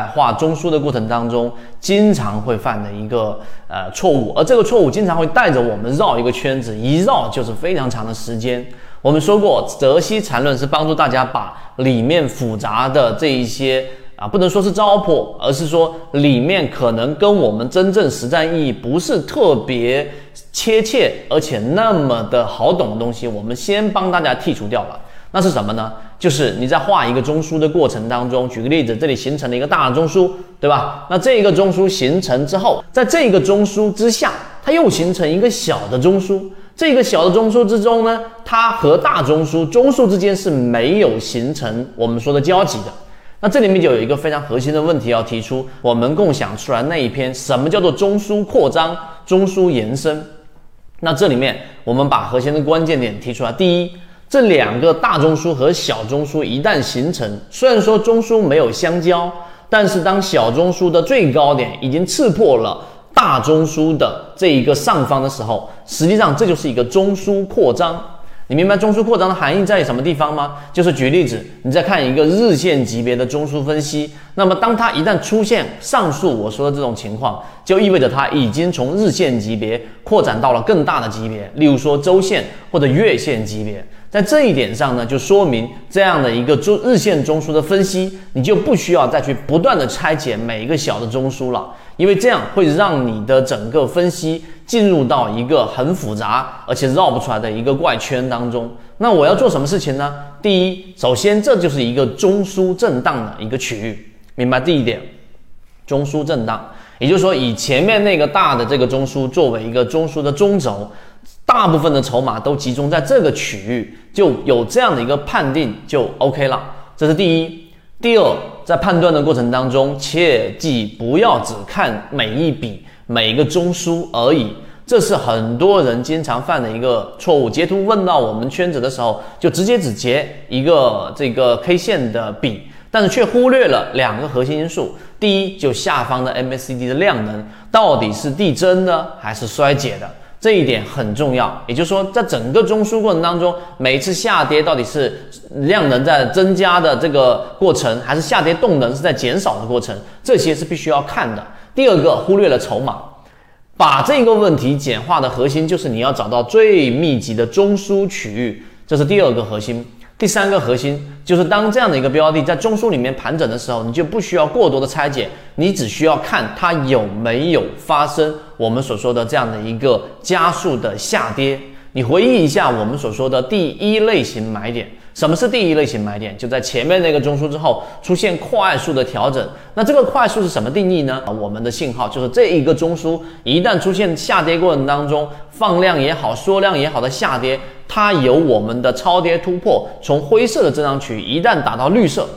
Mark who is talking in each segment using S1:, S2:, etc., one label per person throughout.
S1: 在画中枢的过程当中，经常会犯的一个呃错误，而这个错误经常会带着我们绕一个圈子，一绕就是非常长的时间。我们说过，泽西禅论是帮助大家把里面复杂的这一些啊，不能说是糟粕，而是说里面可能跟我们真正实战意义不是特别切切，而且那么的好懂的东西，我们先帮大家剔除掉了。那是什么呢？就是你在画一个中枢的过程当中，举个例子，这里形成了一个大的中枢，对吧？那这个中枢形成之后，在这个中枢之下，它又形成一个小的中枢。这个小的中枢之中呢，它和大中枢中枢之间是没有形成我们说的交集的。那这里面就有一个非常核心的问题要提出：我们共享出来那一篇，什么叫做中枢扩张、中枢延伸？那这里面我们把核心的关键点提出来，第一。这两个大中枢和小中枢一旦形成，虽然说中枢没有相交，但是当小中枢的最高点已经刺破了大中枢的这一个上方的时候，实际上这就是一个中枢扩张。你明白中枢扩张的含义在什么地方吗？就是举例子，你再看一个日线级别的中枢分析，那么当它一旦出现上述我说的这种情况，就意味着它已经从日线级别扩展到了更大的级别，例如说周线或者月线级别。在这一点上呢，就说明这样的一个中日线中枢的分析，你就不需要再去不断的拆解每一个小的中枢了，因为这样会让你的整个分析进入到一个很复杂而且绕不出来的一个怪圈当中。那我要做什么事情呢？第一，首先这就是一个中枢震荡的一个区域，明白第一点，中枢震荡，也就是说以前面那个大的这个中枢作为一个中枢的中轴。大部分的筹码都集中在这个区域，就有这样的一个判定就 OK 了。这是第一。第二，在判断的过程当中，切记不要只看每一笔每一个中枢而已，这是很多人经常犯的一个错误。截图问到我们圈子的时候，就直接只截一个这个 K 线的笔，但是却忽略了两个核心因素。第一，就下方的 MACD 的量能到底是递增的还是衰减的。这一点很重要，也就是说，在整个中枢过程当中，每次下跌到底是量能在增加的这个过程，还是下跌动能是在减少的过程，这些是必须要看的。第二个，忽略了筹码，把这个问题简化的核心就是你要找到最密集的中枢区域，这是第二个核心。第三个核心就是，当这样的一个标的在中枢里面盘整的时候，你就不需要过多的拆解，你只需要看它有没有发生我们所说的这样的一个加速的下跌。你回忆一下我们所说的第一类型买点。什么是第一类型买点？就在前面那个中枢之后出现快速的调整。那这个快速是什么定义呢？我们的信号就是这一个中枢一旦出现下跌过程当中放量也好、缩量也好的下跌，它有我们的超跌突破，从灰色的震荡区一旦打到绿色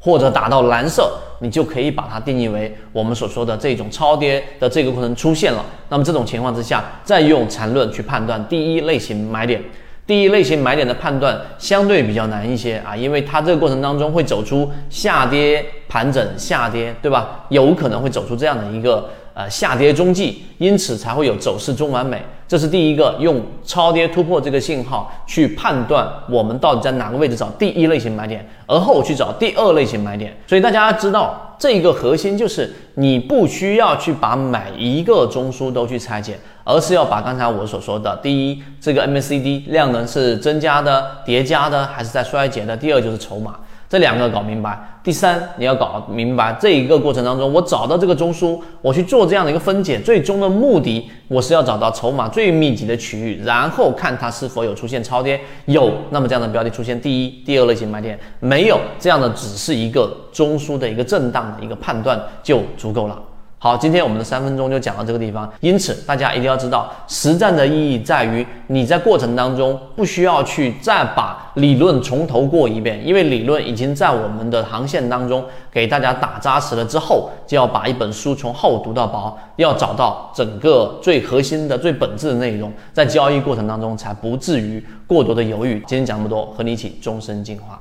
S1: 或者打到蓝色，你就可以把它定义为我们所说的这种超跌的这个过程出现了。那么这种情况之下，再用缠论去判断第一类型买点。第一类型买点的判断相对比较难一些啊，因为它这个过程当中会走出下跌盘整下跌，对吧？有可能会走出这样的一个呃下跌中继，因此才会有走势中完美。这是第一个用超跌突破这个信号去判断我们到底在哪个位置找第一类型买点，而后去找第二类型买点。所以大家知道这个核心就是你不需要去把每一个中枢都去拆解，而是要把刚才我所说的第一这个 MACD 量能是增加的、叠加的还是在衰减的，第二就是筹码。这两个搞明白，第三你要搞明白这一个过程当中，我找到这个中枢，我去做这样的一个分解，最终的目的我是要找到筹码最密集的区域，然后看它是否有出现超跌，有，那么这样的标的出现第一、第二类型买点，没有这样的只是一个中枢的一个震荡的一个判断就足够了。好，今天我们的三分钟就讲到这个地方。因此，大家一定要知道，实战的意义在于你在过程当中不需要去再把理论从头过一遍，因为理论已经在我们的航线当中给大家打扎实了。之后就要把一本书从厚读到薄，要找到整个最核心的、最本质的内容，在交易过程当中才不至于过多的犹豫。今天讲那么多，和你一起终身进化。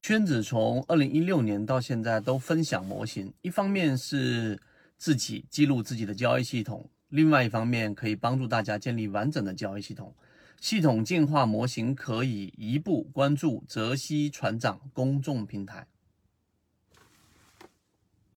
S2: 圈子从二零一六年到现在都分享模型，一方面是。自己记录自己的交易系统，另外一方面可以帮助大家建立完整的交易系统。系统进化模型可以一步关注泽西船长公众平台。